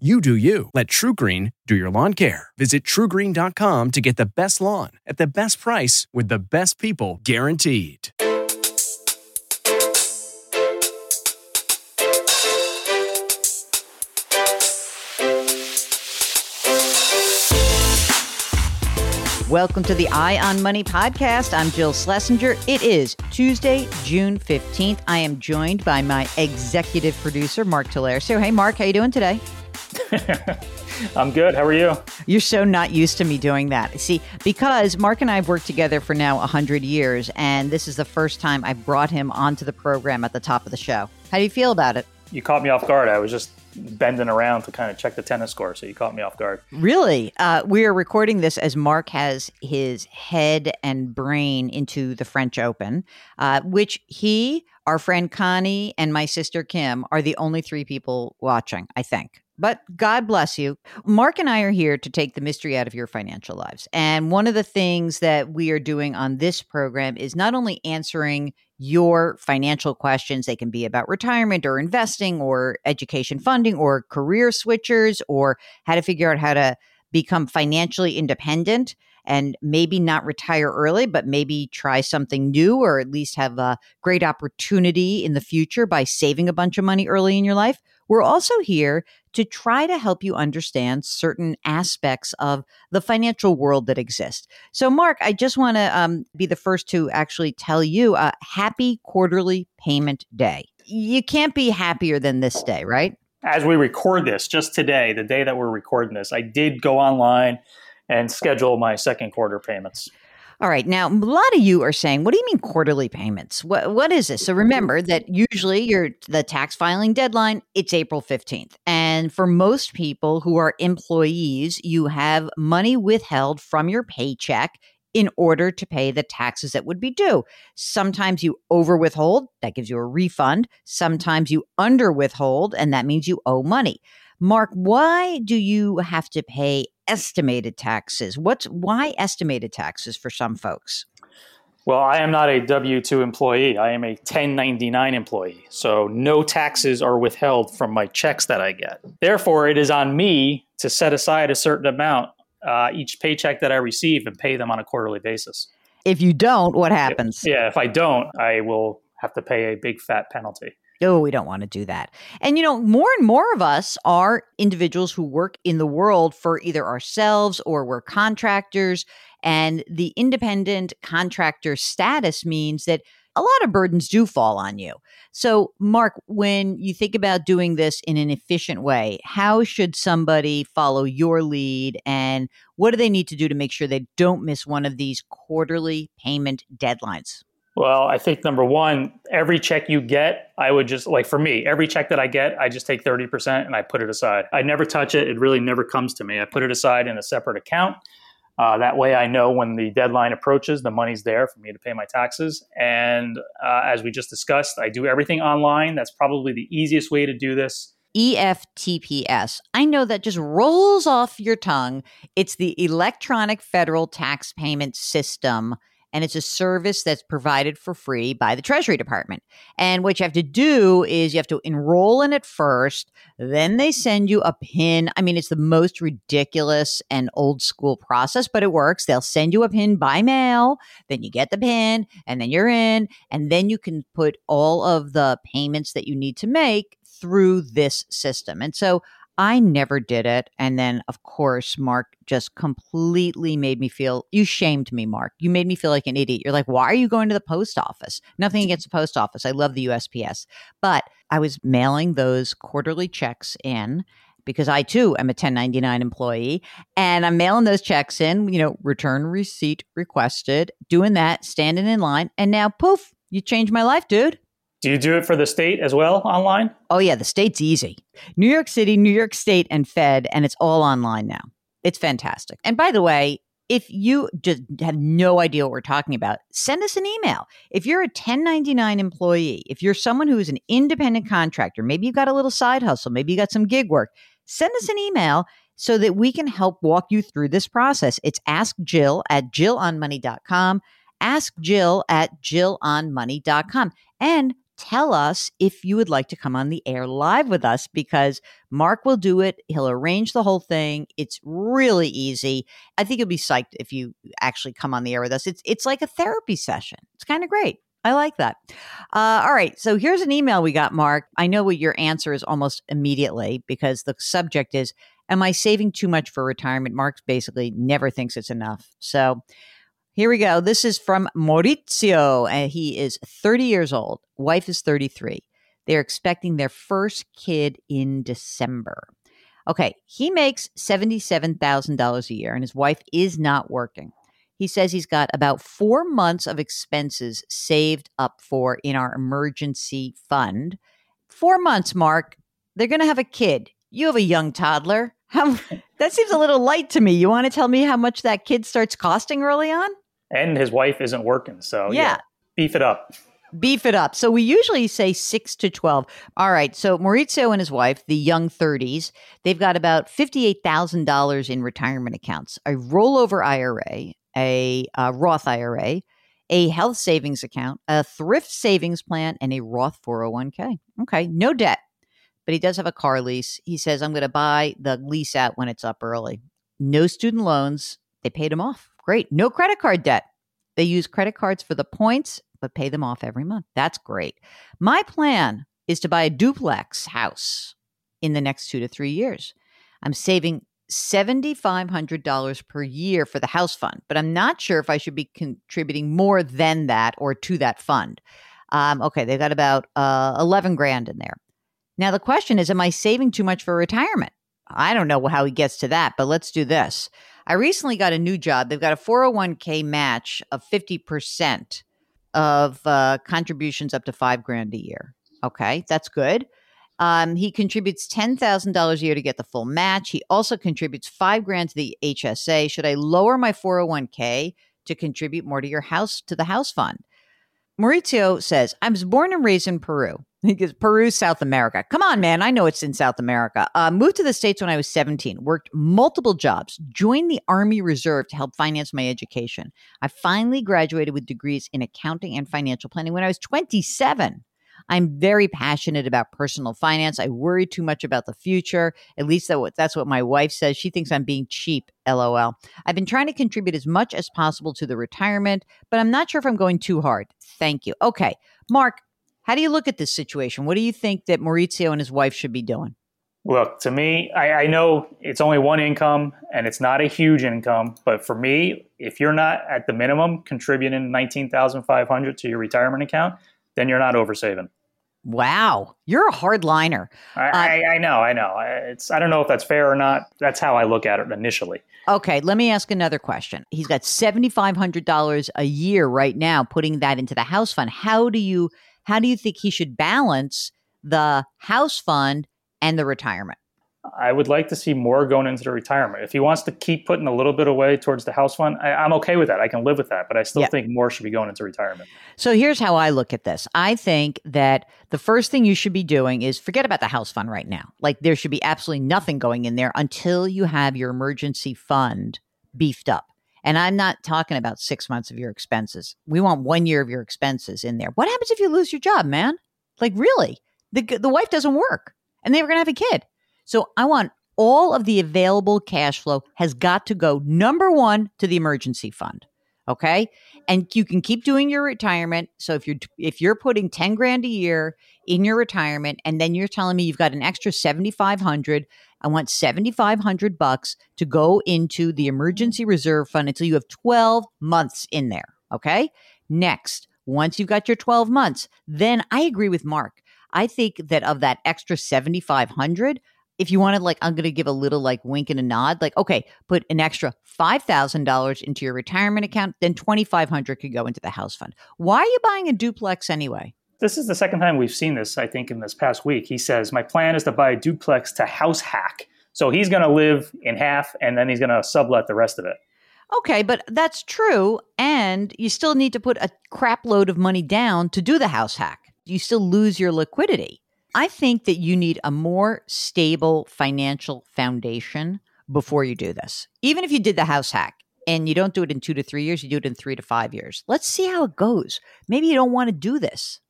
You do you. Let TrueGreen do your lawn care. Visit truegreen.com to get the best lawn at the best price with the best people guaranteed. Welcome to the Jill on Money podcast. I'm Jill Schlesinger. It is Tuesday, June 15th. I am joined by my executive producer, Mark. So, hey, Mark, how you doing today? I'm good. How are you? You're so not used to me doing that. See, because Mark and I have worked together for now 100 years, and this is the first time I brought him onto the program at the top of the show. How do you feel about it? You caught me off guard. I was just bending around to kind of check the tennis score, so you caught me off guard. Really? Uh, we are recording this as Mark has his head and brain into the French Open, uh, which he, our friend Connie, and my sister Kim are the only three people watching, I think. But God bless you. Mark and I are here to take the mystery out of your financial lives. And one of the things that we are doing on this program is not only answering your financial questions, they can be about retirement or investing or education funding or career switchers or how to figure out how to become financially independent and maybe not retire early, but maybe try something new or at least have a great opportunity in the future by saving a bunch of money early in your life. We're also here to try to help you understand certain aspects of the financial world that exist. So, Mark, I just want to um, be the first to actually tell you a happy quarterly payment day. You can't be happier than this day, right? As we record this, just today, the day that we're recording this, I did go online and schedule my second quarter payments. All right. Now, a lot of you are saying, what do you mean quarterly payments? What what is this? So remember that usually your the tax filing deadline, it's April 15th. And for most people who are employees, you have money withheld from your paycheck in order to pay the taxes that would be due. Sometimes you over withhold, that gives you a refund. Sometimes you under withhold, and that means you owe money. Mark, why do you have to pay estimated taxes? What's why estimated taxes for some folks? Well, I am not a W 2 employee. I am a 1099 employee. So no taxes are withheld from my checks that I get. Therefore, it is on me to set aside a certain amount uh, each paycheck that I receive and pay them on a quarterly basis. If you don't, what happens? Yeah, if I don't, I will have to pay a big fat penalty. Oh, we don't want to do that. And, you know, more and more of us are individuals who work in the world for either ourselves or we're contractors. And the independent contractor status means that a lot of burdens do fall on you. So, Mark, when you think about doing this in an efficient way, how should somebody follow your lead and what do they need to do to make sure they don't miss one of these quarterly payment deadlines? Well, I think number one, every check you get, I would just like for me, every check that I get, I just take 30% and I put it aside. I never touch it. It really never comes to me. I put it aside in a separate account. Uh, that way, I know when the deadline approaches, the money's there for me to pay my taxes. And uh, as we just discussed, I do everything online. That's probably the easiest way to do this. EFTPS. I know that just rolls off your tongue. It's the Electronic Federal Tax Payment System and it's a service that's provided for free by the Treasury Department. And what you have to do is you have to enroll in it first, then they send you a pin. I mean, it's the most ridiculous and old school process, but it works. They'll send you a pin by mail, then you get the pin, and then you're in, and then you can put all of the payments that you need to make through this system. And so I never did it. And then, of course, Mark just completely made me feel, you shamed me, Mark. You made me feel like an idiot. You're like, why are you going to the post office? Nothing against the post office. I love the USPS. But I was mailing those quarterly checks in. because I too am a 1099 employee and I'm mailing those checks in, you know, return receipt requested, doing that, standing in line, and now poof, you changed my life, dude. Do you do it for the state as well online? Oh, yeah, the state's easy. New York City, New York State, and Fed, and it's all online now. It's fantastic. And by the way, if you just have no idea what we're talking about, send us an email. If you're a 1099 employee, if you're someone who is an independent contractor, maybe you've got a little side hustle, maybe you got some gig work, send us an email so that we can help walk you through this process. It's ask Jill at jillonmoney.com. Ask Jill at jillonmoney.com. And tell us if you would like to come on the air live with us because Mark will do it. He'll arrange the whole thing. It's really easy. I think you'll be psyched if you actually come on the air with us. It's it's like a therapy session. It's kind of great. I like that. Uh, all right. So here's an email we got, Mark. I know what your answer is almost immediately because the subject is Am I saving too much for retirement? Mark basically never thinks it's enough. So here we go. This is from Maurizio. and he is 30 years old. Wife is 33. They're expecting their first kid in December. Okay, he makes $77,000 a year and his wife is not working. He says he's got about four months of expenses saved up for in our emergency fund. Four months, Mark. They're going to have a kid. You have a young toddler. How, that seems a little light to me. You want to tell me how much that kid starts costing early on? And his wife isn't working. So yeah, yeah beef it up. Beef it up. So we usually say six to 12. All right. So Maurizio and his wife, the young 30s, they've got about $58,000 in retirement accounts, a rollover IRA, a, a uh, Roth IRA, a health savings account, a thrift savings plan, and a Roth 401k. Okay. No debt, but he does have a car lease. He says, I'm going to buy the lease out when it's up early. No student loans. They paid him off. Great. No credit card debt. They use credit cards for the points, but pay them off every month. That's great. My plan is to buy a duplex house in the next two to three years. I'm saving $7,500 per year for the house fund, but I'm not sure if I should be contributing more than that or to that fund. Um, okay, they've got about uh, 11 grand in there. Now, the question is, am I saving too much for retirement? I don't know how he gets to that, but let's do this. I recently got a new job. They've got a 401k match of 50% of uh, contributions up to five grand a year. Okay, that's good. Um, he contributes $10,000 a year to get the full match. He also contributes five grand to the HSA. Should I lower my 401k to contribute more to your house, to the house fund? Maurizio says, I was born and raised in Peru. Goes, Peru, South America. Come on, man. I know it's in South America. Uh, moved to the States when I was 17, worked multiple jobs, joined the Army Reserve to help finance my education. I finally graduated with degrees in accounting and financial planning when I was 27. I'm very passionate about personal finance. I worry too much about the future. At least that's what my wife says. She thinks I'm being cheap. LOL. I've been trying to contribute as much as possible to the retirement, but I'm not sure if I'm going too hard. Thank you. Okay. Mark, how do you look at this situation? What do you think that Maurizio and his wife should be doing? Look, to me, I, I, know it's only one income and it's not a huge income, but for me, if you're not at the minimum contributing nineteen thousand five hundred to your retirement account, then you're not oversaving. Wow, you're a hardliner. I, uh, I, I, know, I know. It's I don't know if that's fair or not. That's how I look at it initially. Okay, let me ask another question. He's got seventy five hundred dollars a year right now, putting that into the house fund. How do you how do you think he should balance the house fund and the retirement? I would like to see more going into the retirement. If he wants to keep putting a little bit away towards the house fund, I, am okay with that. I can live with that, but I still yeah. think more should be going into retirement. So here's how I look at this. I think that the first thing you should be doing is forget about the house fund right now. Like there should be absolutely nothing going in there until you have your emergency fund beefed up. And I'm not talking about six months of your expenses. We want one year of your expenses in there. What happens if you lose your job, man? Like, really? The, the wife doesn't work and they were going to have a kid. So I want all of the available cash flow has got to go number one to the emergency fund. Okay. And you can keep doing your retirement. So if you're if you're putting 10 grand a year in your retirement and then you're telling me you've got an extra 7500 I want 7500 bucks to go into the emergency reserve fund until you have 12 months in there, okay? Next, once you've got your 12 months, then I agree with Mark. I think that of that extra 7500, if you wanted like i'm going to give a little like wink and a nod like okay put an extra $5000 into your retirement account then 2500 could go into the house fund why are you buying a duplex anyway this is the second time we've seen this i think in this past week he says my plan is to buy a duplex to house hack so he's going to live in half and then he's going to sublet the rest of it Okay, but that's true. And you still need to put a crap load of money down to do the house hack. You still lose your liquidity. I think that you need a more stable financial foundation before you do this. Even if you did the house hack and you don't do it in two to three years, you do it in three to five years. Let's see how it goes. Maybe you don't want to do this.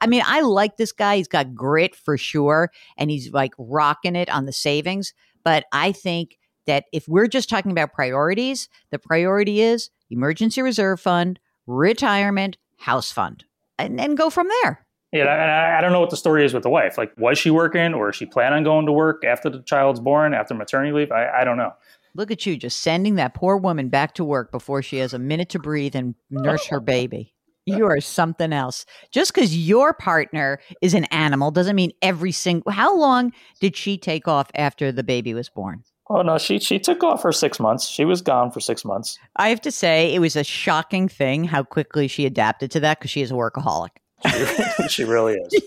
I mean, I like this guy. He's got grit for sure, and he's like rocking it on the savings. But I think that if we're just talking about priorities, the priority is emergency reserve fund, retirement, house fund, and then go from there. Yeah, and I, I don't know what the story is with the wife. Like, was she working, or is she planning on going to work after the child's born, after maternity leave? I, I don't know. Look at you, just sending that poor woman back to work before she has a minute to breathe and nurse her baby. You are something else. Just because your partner is an animal doesn't mean every single. How long did she take off after the baby was born? Oh no, she she took off for six months. She was gone for six months. I have to say, it was a shocking thing how quickly she adapted to that because she is a workaholic. She, she really is.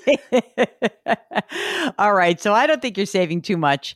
All right, so I don't think you're saving too much.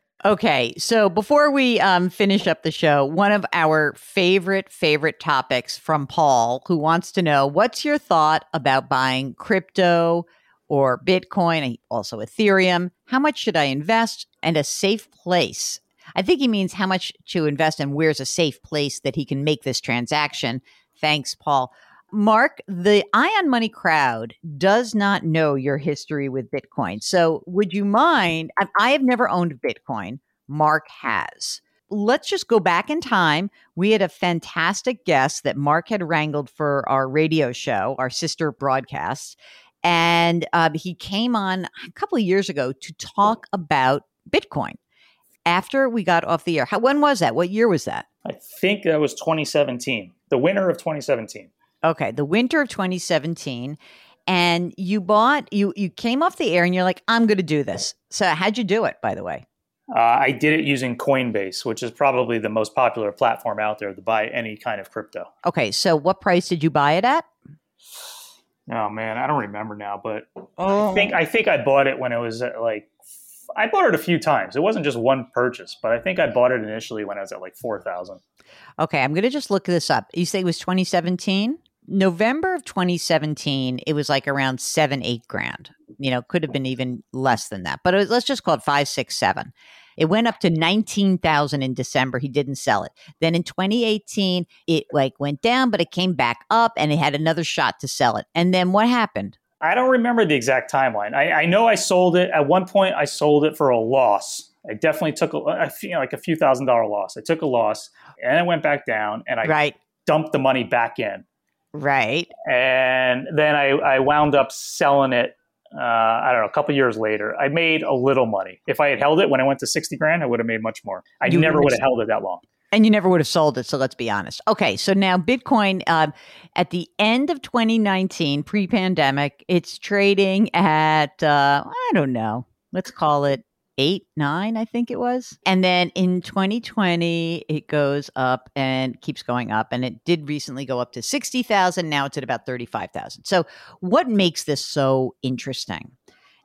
Okay, so before we um, finish up the show, one of our favorite, favorite topics from Paul, who wants to know what's your thought about buying crypto or Bitcoin, also Ethereum? How much should I invest and a safe place? I think he means how much to invest and where's a safe place that he can make this transaction. Thanks, Paul. Mark, the Jill on Money crowd does not know your history with Bitcoin. So, would you mind? I have never owned Bitcoin. Mark has. Let's just go back in time. We had a fantastic guest that Mark had wrangled for our radio show, our sister broadcasts. And uh, he came on a couple of years ago to talk about Bitcoin after we got off the air. How, when was that? What year was that? I think that was 2017, the winter of 2017. Okay, the winter of 2017 and you bought you you came off the air and you're like I'm going to do this. So how'd you do it by the way? Uh, I did it using Coinbase, which is probably the most popular platform out there to buy any kind of crypto. Okay, so what price did you buy it at? Oh man, I don't remember now, but oh. I think I think I bought it when it was at like I bought it a few times. It wasn't just one purchase, but I think I bought it initially when I was at like four thousand. Okay, I'm going to just look this up. You say it was 2017. November of 2017, it was like around seven, eight grand. You know, could have been even less than that, but was, let's just call it five, six, seven. It went up to 19,000 in December. He didn't sell it. Then in 2018, it like went down, but it came back up and it had another shot to sell it. And then what happened? I don't remember the exact timeline. I, I know I sold it at one point. I sold it for a loss. I definitely took a, a you know, like a few thousand dollar loss. I took a loss and it went back down and I right. dumped the money back in. Right. And then I, I wound up selling it. Uh, I don't know, a couple years later, I made a little money. If I had held it when I went to 60 grand, I would have made much more. I you never would have held it that long. And you never would have sold it. So let's be honest. Okay. So now Bitcoin, uh, at the end of 2019, pre pandemic, it's trading at, uh, I don't know, let's call it eight, nine, I think it was. And then in 2020, it goes up and keeps going up. And it did recently go up to 60,000. Now it's at about 35,000. So, what makes this so interesting?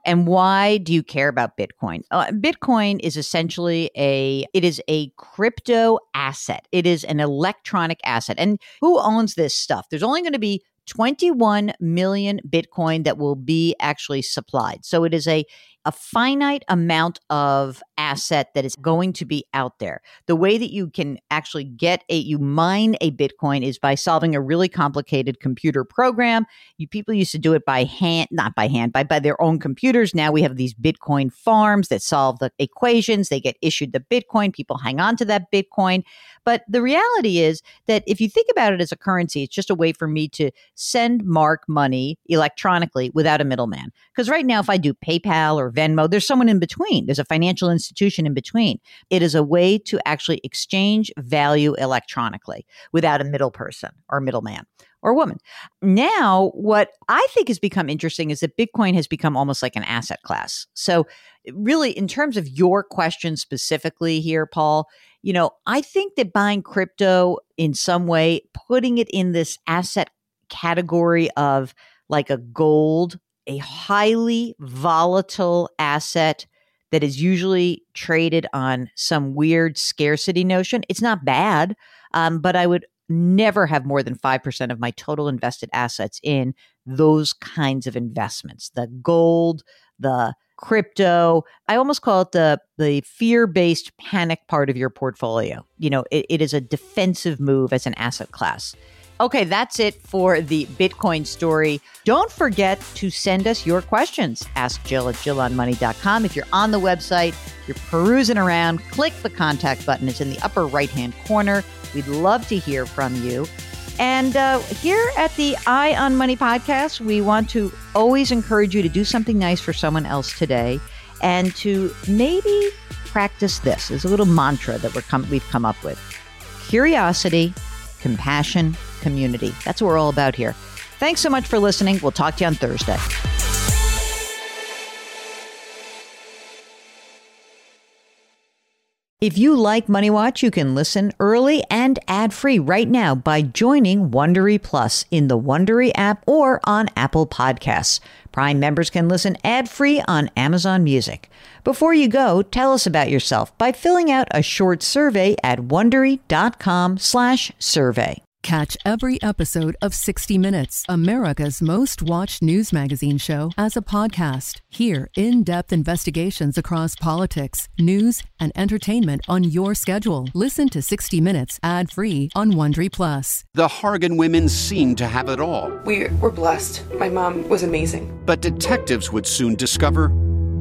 And why do you care about Bitcoin? Uh, Bitcoin is essentially a it is a crypto asset. It is an electronic asset. And who owns this stuff? There's only going to be 21 million Bitcoin that will be actually supplied. So it is a a finite amount of asset that is going to be out there. The way that you can actually get a you mine a Bitcoin is by solving a really complicated computer program. You people used to do it by hand, not by hand, by by their own computers. Now we have these Bitcoin farms that solve the equations. They get issued the Bitcoin. People hang on to that Bitcoin. But the reality is that if you think about it as a currency, it's just a way for me to send Mark money electronically without a middleman. Because right now, if I do PayPal or Venmo, there's someone in between. There's a financial institution in between. It is a way to actually exchange value electronically without a middle person or middleman or woman. Now, what I think has become interesting is that Bitcoin has become almost like an asset class. So, really, in terms of your question specifically here, Paul, you know, I think that buying crypto in some way, putting it in this asset category of like a gold, a highly volatile asset that is usually traded on some weird scarcity notion. It's not bad, um, but I would never have more than 5% of my total invested assets in those kinds of investments the gold, the crypto. I almost call it the the fear-based panic part of your portfolio. You know, it, it is a defensive move as an asset class. Okay, that's it for the Bitcoin story. Don't forget to send us your questions. Ask Jill at JillOnMoney.com. If you're on the website, you're perusing around, click the contact button. It's in the upper right hand corner. We'd love to hear from you. And uh, here at the Jill on Money podcast, we want to always encourage you to do something nice for someone else today and to maybe practice this. There's a little mantra that we're com- we've come up with curiosity, compassion, community. That's what we're all about here. Thanks so much for listening. We'll talk to you on Thursday. If you like Money Watch, you can listen early and ad-free right now by joining Wondery Plus in the Wondery app or on Apple Podcasts. Prime members can listen ad-free on Amazon Music. Before you go, tell us about yourself by filling out a short survey at wondery.com/survey. Catch every episode of 60 Minutes, America's most watched news magazine show, as a podcast. Hear in depth investigations across politics, news, and entertainment on your schedule. Listen to 60 Minutes ad free on Wondery Plus. The Hargan women seemed to have it all. We were blessed. My mom was amazing. But detectives would soon discover